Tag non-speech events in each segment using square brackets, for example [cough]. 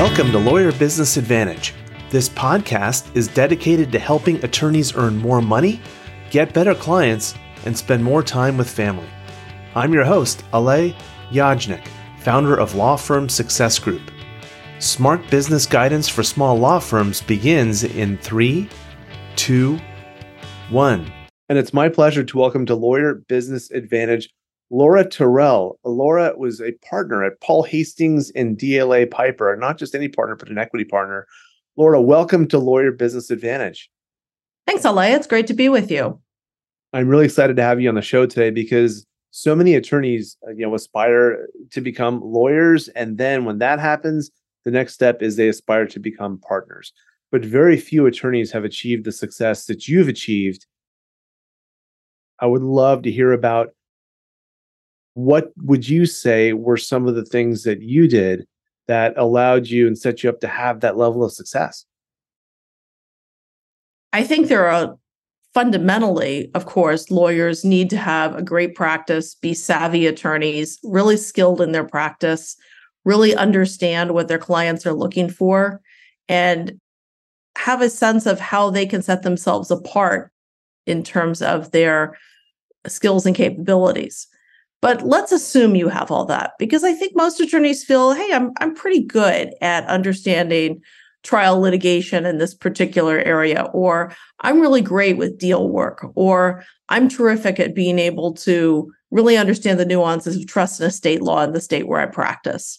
Welcome to Lawyer Business Advantage. This podcast is dedicated to helping attorneys earn more money, get better clients, and spend more time with family. I'm your host, Alay Yajnik, founder of Law Firm Success Group. Smart business guidance for small law firms begins in three, two, one. And it's my pleasure to welcome to Lawyer Business Advantage Laura Terrell. Laura was a partner at Paul Hastings and DLA Piper, not just any partner, but an equity partner. Laura, welcome to Lawyer Business Advantage. Thanks, Alay. It's great to be with you. I'm really excited to have you on the show today because so many attorneys, uh, you know, aspire to become lawyers, and then when that happens, the next step is they aspire to become partners. But very few attorneys have achieved the success that you've achieved. I would love to hear about what would you say were some of the things that you did that allowed you and set you up to have that level of success? I think there are fundamentally, of course, lawyers need to have a great practice, be savvy attorneys, really skilled in their practice, really understand what their clients are looking for, and have a sense of how they can set themselves apart in terms of their skills and capabilities. But let's assume you have all that because I think most attorneys feel, hey, I'm I'm pretty good at understanding trial litigation in this particular area or I'm really great with deal work or I'm terrific at being able to really understand the nuances of trust and estate law in the state where I practice.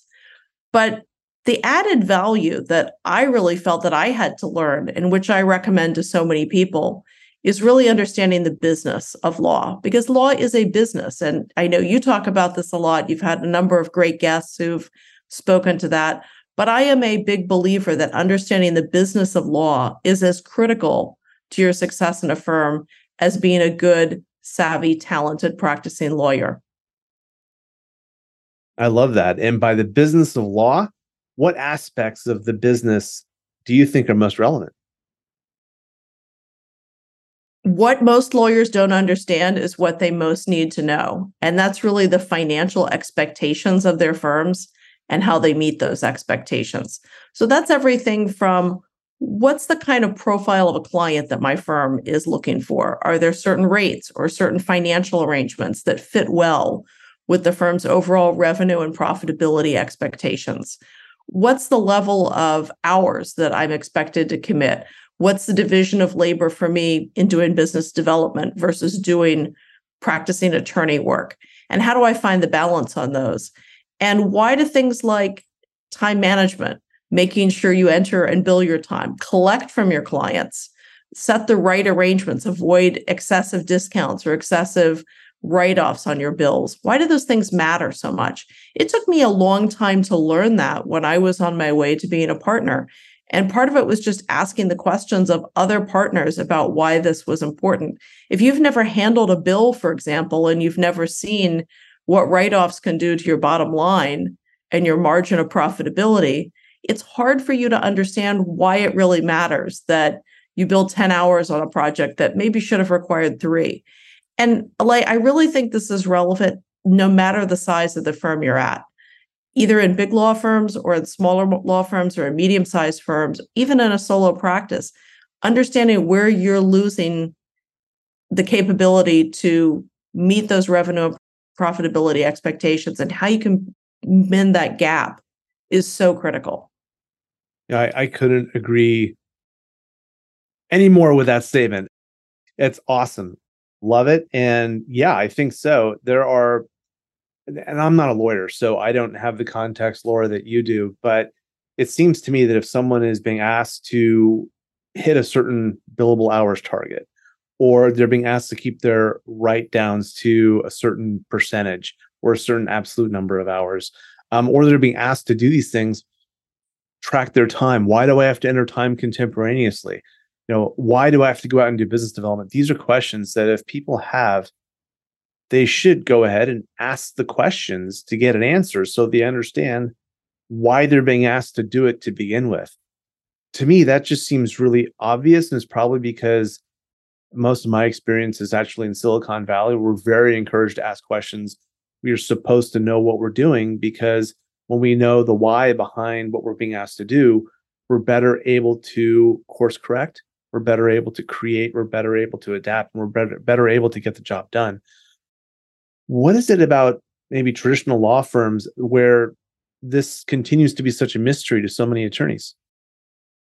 But the added value that I really felt that I had to learn and which I recommend to so many people is really understanding the business of law because law is a business. And I know you talk about this a lot. You've had a number of great guests who've spoken to that. But I am a big believer that understanding the business of law is as critical to your success in a firm as being a good, savvy, talented practicing lawyer. I love that. And by the business of law, what aspects of the business do you think are most relevant? What most lawyers don't understand is what they most need to know. And that's really the financial expectations of their firms and how they meet those expectations. So that's everything from what's the kind of profile of a client that my firm is looking for? Are there certain rates or certain financial arrangements that fit well with the firm's overall revenue and profitability expectations? What's the level of hours that I'm expected to commit? What's the division of labor for me in doing business development versus doing practicing attorney work? And how do i find the balance on those? And why do things like time management making sure you enter and bill your time collect from your clients set the right arrangements avoid excessive discounts or excessive write-offs on your bills? Why do those things matter so much? It took me a long time to learn that when i was on my way to being a partner and part of it was just asking the questions of other partners about why this was important. If you've never handled a bill, for example, and you've never seen what write offs can do to your bottom line and your margin of profitability, it's hard for you to understand why it really matters that you billed 10 hours on a project that maybe should have required three. And Alay, I really think this is relevant no matter the size of the firm you're at either in big law firms or in smaller law firms or in medium sized firms, even in a solo practice, understanding where you're losing the capability to meet those revenue profitability expectations and how you can mend that gap is so critical. Yeah, I, I couldn't agree any more with that statement. It's awesome. Love it. And yeah, I think so. There are and I'm not a lawyer, so I don't have the context, Laura, that you do. But it seems to me that if someone is being asked to hit a certain billable hours target, or they're being asked to keep their write downs to a certain percentage or a certain absolute number of hours, um, or they're being asked to do these things, track their time. Why do I have to enter time contemporaneously? You know, why do I have to go out and do business development? These are questions that if people have they should go ahead and ask the questions to get an answer so they understand why they're being asked to do it to begin with. To me, that just seems really obvious. And it's probably because most of my experience is actually in Silicon Valley. We're very encouraged to ask questions. We are supposed to know what we're doing because when we know the why behind what we're being asked to do, we're better able to course correct. We're better able to create. We're better able to adapt. And we're better, better able to get the job done. What is it about maybe traditional law firms where this continues to be such a mystery to so many attorneys?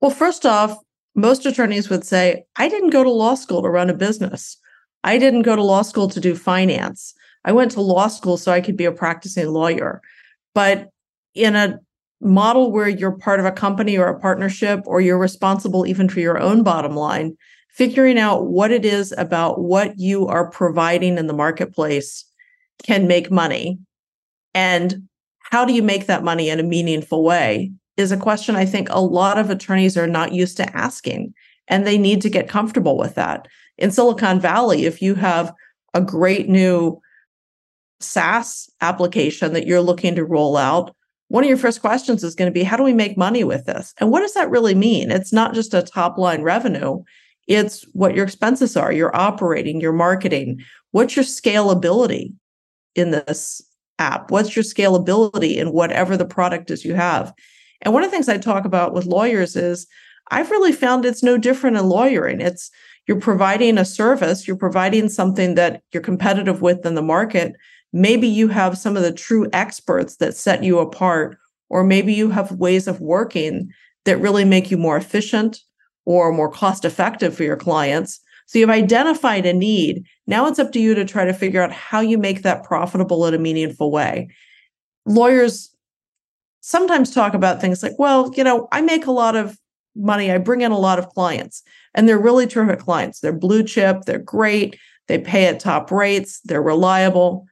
Well, first off, most attorneys would say, I didn't go to law school to run a business. I didn't go to law school to do finance. I went to law school so I could be a practicing lawyer. But in a model where you're part of a company or a partnership, or you're responsible even for your own bottom line, figuring out what it is about what you are providing in the marketplace can make money. And how do you make that money in a meaningful way is a question I think a lot of attorneys are not used to asking, and they need to get comfortable with that. In Silicon Valley, if you have a great new SaaS application that you're looking to roll out, one of your first questions is going to be how do we make money with this? And what does that really mean? It's not just a top line revenue, it's what your expenses are, your operating, your marketing. What's your scalability in this app? What's your scalability in whatever the product is you have? And one of the things I talk about with lawyers is I've really found it's no different in lawyering. It's you're providing a service, you're providing something that you're competitive with in the market. Maybe you have some of the true experts that set you apart, or maybe you have ways of working that really make you more efficient or more cost effective for your clients. So you've identified a need. Now it's up to you to try to figure out how you make that profitable in a meaningful way. Lawyers sometimes talk about things like, well, you know, I make a lot of money, I bring in a lot of clients, and they're really terrific clients. They're blue chip, they're great, they pay at top rates, they're reliable.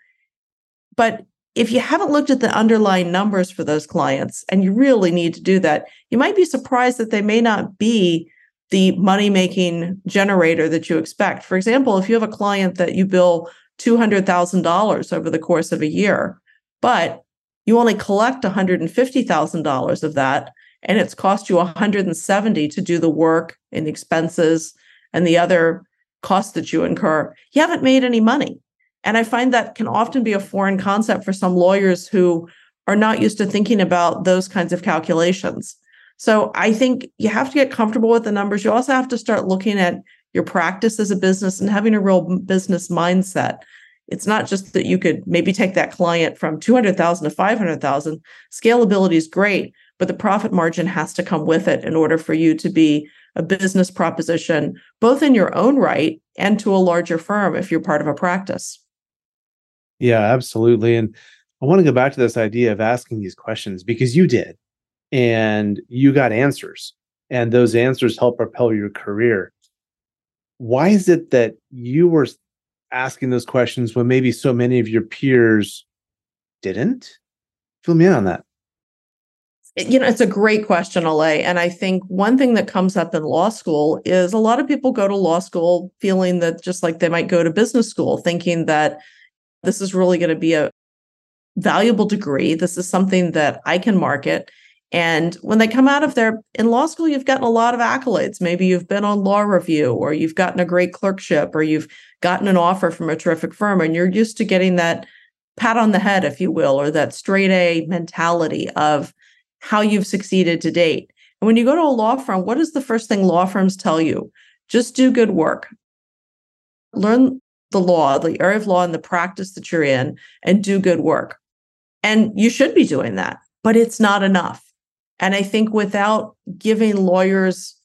But if you haven't looked at the underlying numbers for those clients, and you really need to do that, you might be surprised that they may not be the money making generator that you expect. For example, if you have a client that you bill $200,000 over the course of a year, but you only collect $150,000 of that and it's cost you 170 to do the work and the expenses and the other costs that you incur you haven't made any money and i find that can often be a foreign concept for some lawyers who are not used to thinking about those kinds of calculations so i think you have to get comfortable with the numbers you also have to start looking at your practice as a business and having a real business mindset it's not just that you could maybe take that client from 200,000 to 500,000. Scalability is great, but the profit margin has to come with it in order for you to be a business proposition, both in your own right and to a larger firm if you're part of a practice. Yeah, absolutely. And I want to go back to this idea of asking these questions because you did and you got answers, and those answers help propel your career. Why is it that you were asking those questions when maybe so many of your peers didn't? Fill me in on that. You know, it's a great question, Alay. And I think one thing that comes up in law school is a lot of people go to law school feeling that just like they might go to business school, thinking that this is really going to be a valuable degree. This is something that I can market. And when they come out of there in law school, you've gotten a lot of accolades. Maybe you've been on law review, or you've gotten a great clerkship, or you've gotten an offer from a terrific firm, and you're used to getting that pat on the head, if you will, or that straight A mentality of how you've succeeded to date. And when you go to a law firm, what is the first thing law firms tell you? Just do good work. Learn the law, the area of law, and the practice that you're in, and do good work. And you should be doing that, but it's not enough. And I think without giving lawyers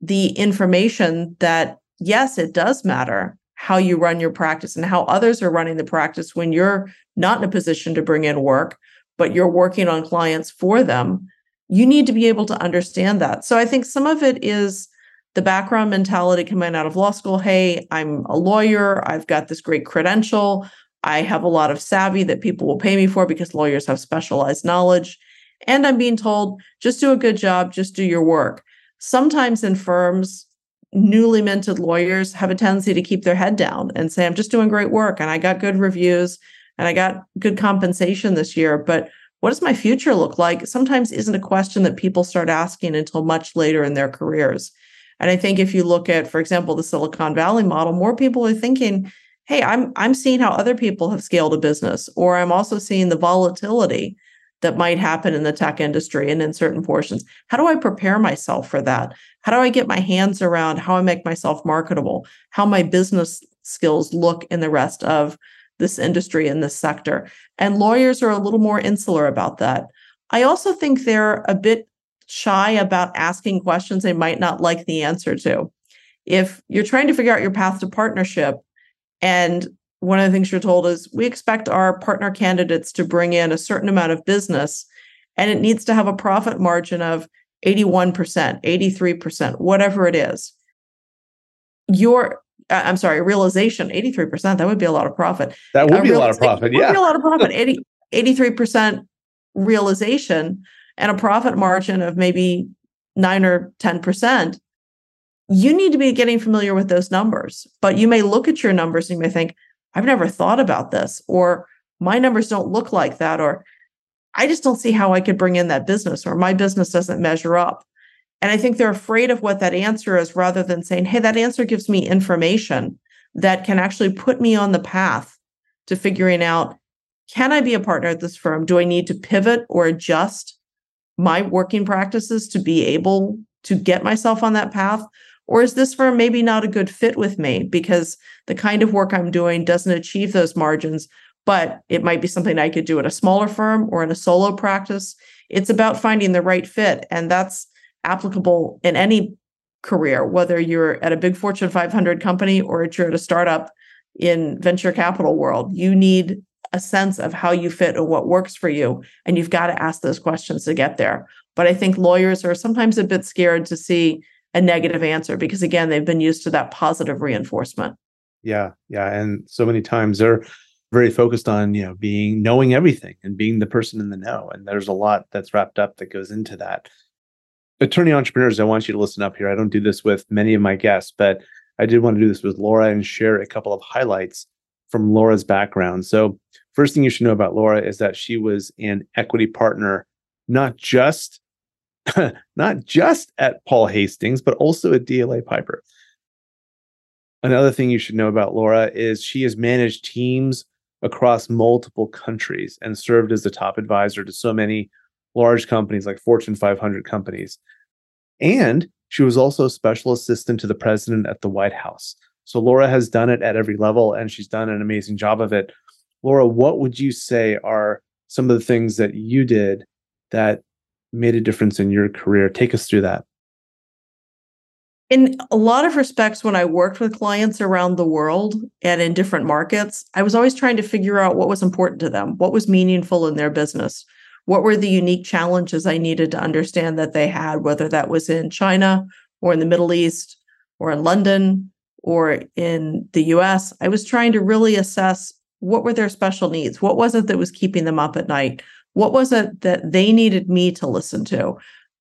the information that, yes, it does matter how you run your practice and how others are running the practice when you're not in a position to bring in work, but you're working on clients for them, you need to be able to understand that. So I think some of it is the background mentality coming out of law school hey, I'm a lawyer, I've got this great credential, I have a lot of savvy that people will pay me for because lawyers have specialized knowledge. And I'm being told, just do a good job, just do your work. Sometimes in firms, newly minted lawyers have a tendency to keep their head down and say, I'm just doing great work and I got good reviews and I got good compensation this year. But what does my future look like? Sometimes isn't a question that people start asking until much later in their careers. And I think if you look at, for example, the Silicon Valley model, more people are thinking, hey, I'm I'm seeing how other people have scaled a business, or I'm also seeing the volatility that might happen in the tech industry and in certain portions. How do I prepare myself for that? How do I get my hands around how I make myself marketable, how my business skills look in the rest of this industry and this sector? And lawyers are a little more insular about that. I also think they're a bit shy about asking questions they might not like the answer to. If you're trying to figure out your path to partnership and one of the things you're told is we expect our partner candidates to bring in a certain amount of business and it needs to have a profit margin of 81%, 83%, whatever it is. Your uh, I'm sorry, realization 83%, that would be a lot of profit. That would uh, be a lot of profit. Yeah. Would be a lot of profit. [laughs] 80, 83% realization and a profit margin of maybe 9 or 10%. You need to be getting familiar with those numbers. But you may look at your numbers and you may think, I've never thought about this, or my numbers don't look like that, or I just don't see how I could bring in that business, or my business doesn't measure up. And I think they're afraid of what that answer is rather than saying, hey, that answer gives me information that can actually put me on the path to figuring out can I be a partner at this firm? Do I need to pivot or adjust my working practices to be able to get myself on that path? Or is this firm maybe not a good fit with me because the kind of work I'm doing doesn't achieve those margins, but it might be something I could do at a smaller firm or in a solo practice? It's about finding the right fit. And that's applicable in any career, whether you're at a big Fortune 500 company or if you're at a startup in venture capital world. You need a sense of how you fit and what works for you. And you've got to ask those questions to get there. But I think lawyers are sometimes a bit scared to see a negative answer because again they've been used to that positive reinforcement. Yeah yeah and so many times they're very focused on you know being knowing everything and being the person in the know and there's a lot that's wrapped up that goes into that. Attorney entrepreneurs i want you to listen up here. I don't do this with many of my guests but i did want to do this with laura and share a couple of highlights from laura's background. So first thing you should know about laura is that she was an equity partner not just [laughs] not just at Paul Hastings, but also at DLA Piper. Another thing you should know about Laura is she has managed teams across multiple countries and served as the top advisor to so many large companies like Fortune 500 companies. And she was also a special assistant to the president at the White House. So Laura has done it at every level and she's done an amazing job of it. Laura, what would you say are some of the things that you did that made a difference in your career. Take us through that. In a lot of respects, when I worked with clients around the world and in different markets, I was always trying to figure out what was important to them, what was meaningful in their business, what were the unique challenges I needed to understand that they had, whether that was in China or in the Middle East or in London or in the US. I was trying to really assess what were their special needs? What was it that was keeping them up at night? What was it that they needed me to listen to?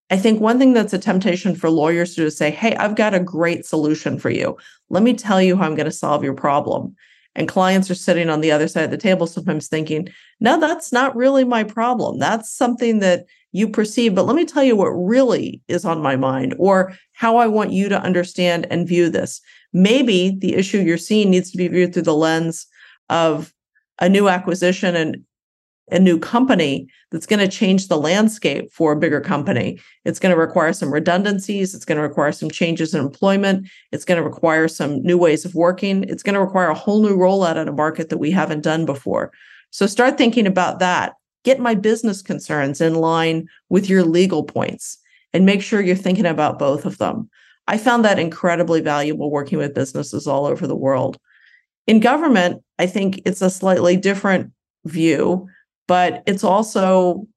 I think one thing that's a temptation for lawyers to say, Hey, I've got a great solution for you. Let me tell you how I'm going to solve your problem. And clients are sitting on the other side of the table, sometimes thinking, No, that's not really my problem. That's something that you perceive. But let me tell you what really is on my mind or how I want you to understand and view this. Maybe the issue you're seeing needs to be viewed through the lens of a new acquisition and a new company that's going to change the landscape for a bigger company. It's going to require some redundancies. It's going to require some changes in employment. It's going to require some new ways of working. It's going to require a whole new rollout in a market that we haven't done before. So start thinking about that. Get my business concerns in line with your legal points and make sure you're thinking about both of them. I found that incredibly valuable working with businesses all over the world. In government, I think it's a slightly different view but it's also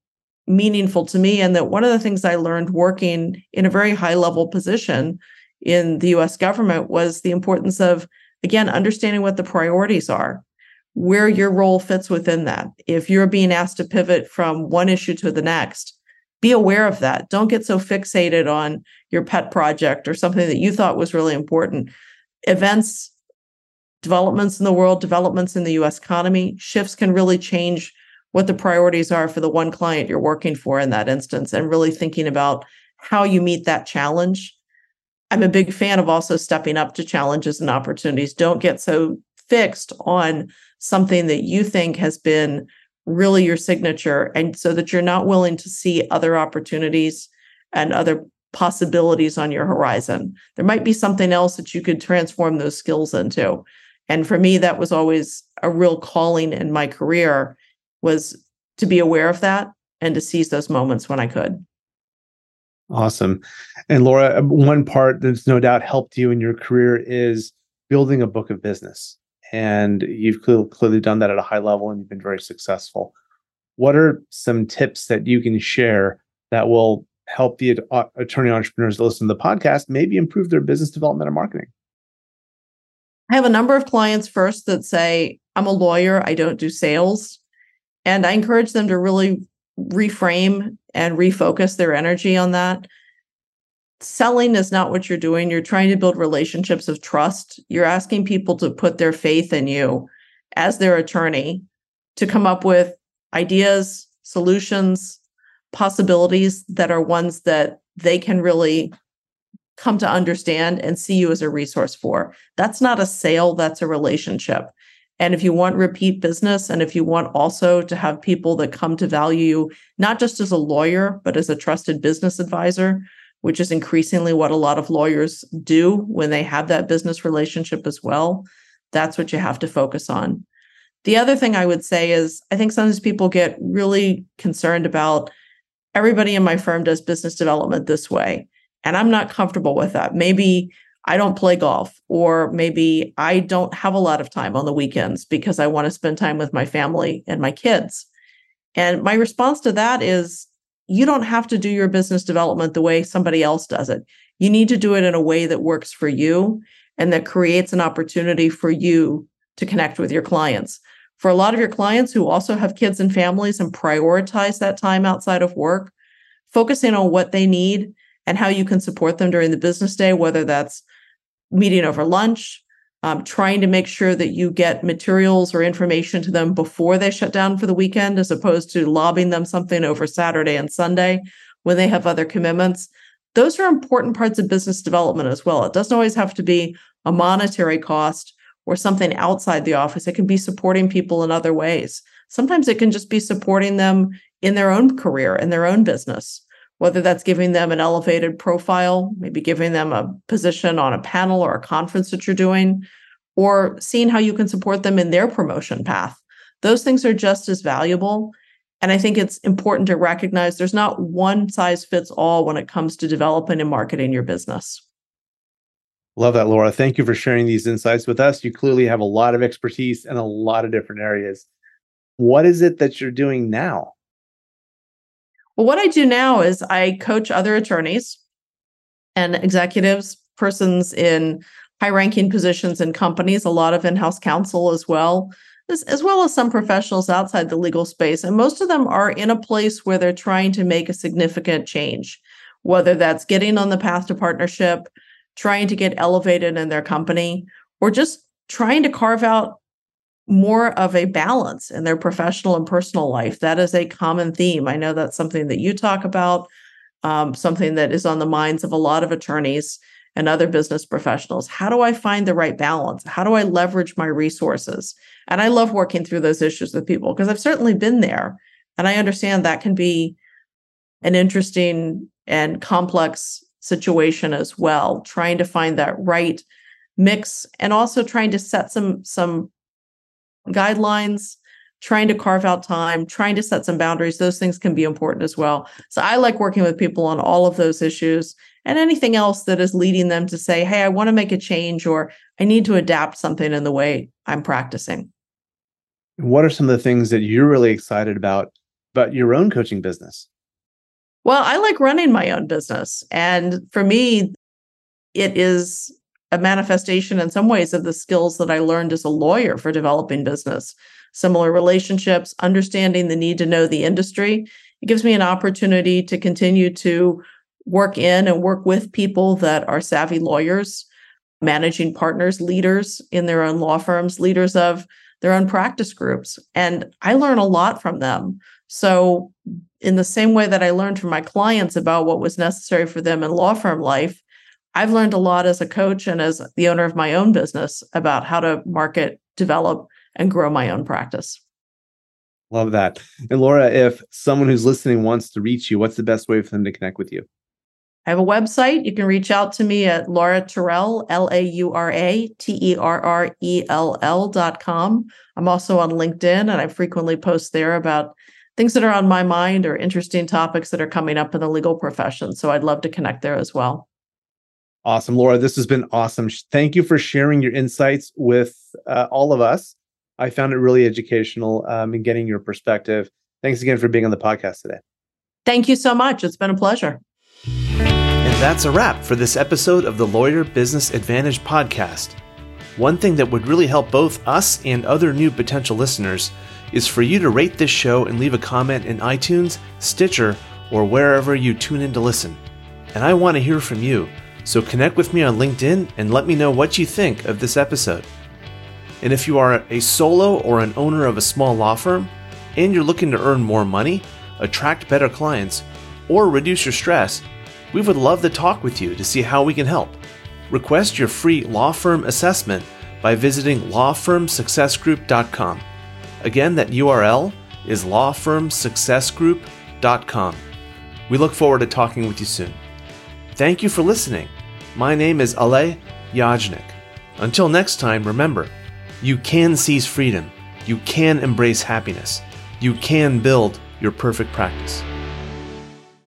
meaningful to me. And that one of the things I learned working in a very high level position in the US government was the importance of, again, understanding what the priorities are, where your role fits within that. If you're being asked to pivot from one issue to the next, be aware of that. Don't get so fixated on your pet project or something that you thought was really important. Events, developments in the world, developments in the US economy, shifts can really change what the priorities are for the one client you're working for in that instance and really thinking about how you meet that challenge. I'm a big fan of also stepping up to challenges and opportunities. Don't get so fixed on something that you think has been really your signature and so that you're not willing to see other opportunities and other possibilities on your horizon. There might be something else that you could transform those skills into. And for me that was always a real calling in my career was to be aware of that and to seize those moments when I could. Awesome. And Laura, one part that's no doubt helped you in your career is building a book of business. And you've clearly done that at a high level and you've been very successful. What are some tips that you can share that will help the uh, attorney entrepreneurs that listen to the podcast maybe improve their business development and marketing? I have a number of clients first that say, I'm a lawyer, I don't do sales. And I encourage them to really reframe and refocus their energy on that. Selling is not what you're doing. You're trying to build relationships of trust. You're asking people to put their faith in you as their attorney to come up with ideas, solutions, possibilities that are ones that they can really come to understand and see you as a resource for. That's not a sale, that's a relationship. And if you want repeat business, and if you want also to have people that come to value you, not just as a lawyer, but as a trusted business advisor, which is increasingly what a lot of lawyers do when they have that business relationship as well, that's what you have to focus on. The other thing I would say is I think sometimes people get really concerned about everybody in my firm does business development this way. And I'm not comfortable with that. Maybe I don't play golf, or maybe I don't have a lot of time on the weekends because I want to spend time with my family and my kids. And my response to that is you don't have to do your business development the way somebody else does it. You need to do it in a way that works for you and that creates an opportunity for you to connect with your clients. For a lot of your clients who also have kids and families and prioritize that time outside of work, focusing on what they need and how you can support them during the business day, whether that's meeting over lunch, um, trying to make sure that you get materials or information to them before they shut down for the weekend, as opposed to lobbing them something over Saturday and Sunday when they have other commitments. Those are important parts of business development as well. It doesn't always have to be a monetary cost or something outside the office. It can be supporting people in other ways. Sometimes it can just be supporting them in their own career, in their own business whether that's giving them an elevated profile, maybe giving them a position on a panel or a conference that you're doing, or seeing how you can support them in their promotion path. Those things are just as valuable. And I think it's important to recognize there's not one size fits all when it comes to developing and marketing your business. Love that, Laura. Thank you for sharing these insights with us. You clearly have a lot of expertise in a lot of different areas. What is it that you're doing now? Well, what I do now is I coach other attorneys and executives, persons in high ranking positions in companies, a lot of in house counsel as well, as, as well as some professionals outside the legal space. And most of them are in a place where they're trying to make a significant change, whether that's getting on the path to partnership, trying to get elevated in their company, or just trying to carve out more of a balance in their professional and personal life. That is a common theme. I know that's something that you talk about, um, something that is on the minds of a lot of attorneys and other business professionals. How do I find the right balance? How do I leverage my resources? And I love working through those issues with people because I've certainly been there. And I understand that can be an interesting and complex situation as well, trying to find that right mix and also trying to set some some guidelines, trying to carve out time, trying to set some boundaries, those things can be important as well. So I like working with people on all of those issues and anything else that is leading them to say, hey, I want to make a change or I need to adapt something in the way I'm practicing. What are some of the things that you're really excited about about your own coaching business? Well, I like running my own business. And for me, it is a manifestation in some ways of the skills that I learned as a lawyer for developing business. Similar relationships, understanding the need to know the industry. It gives me an opportunity to continue to work in and work with people that are savvy lawyers, managing partners, leaders in their own law firms, leaders of their own practice groups. And I learn a lot from them. So, in the same way that I learned from my clients about what was necessary for them in law firm life, I've learned a lot as a coach and as the owner of my own business about how to market, develop, and grow my own practice. Love that. And Laura, if someone who's listening wants to reach you, what's the best way for them to connect with you? I have a website. You can reach out to me at Laura Terrell, L A U R A T E R R E L L dot com. I'm also on LinkedIn and I frequently post there about things that are on my mind or interesting topics that are coming up in the legal profession. So I'd love to connect there as well. Awesome. Laura, this has been awesome. Thank you for sharing your insights with uh, all of us. I found it really educational um, in getting your perspective. Thanks again for being on the podcast today. Thank you so much. It's been a pleasure. And that's a wrap for this episode of the Lawyer Business Advantage podcast. One thing that would really help both us and other new potential listeners is for you to rate this show and leave a comment in iTunes, Stitcher, or wherever you tune in to listen. And I want to hear from you, so connect with me on LinkedIn and let me know what you think of this episode. And if you are a solo or an owner of a small law firm and you're looking to earn more money, attract better clients, or reduce your stress, we would love to talk with you to see how we can help. Request your free law firm assessment by visiting lawfirmsuccessgroup.com. Again, that URL is lawfirmsuccessgroup.com. We look forward to talking with you soon. Thank you for listening. My name is Alay Yajnik. Until next time, remember, you can seize freedom, you can embrace happiness, you can build your perfect practice.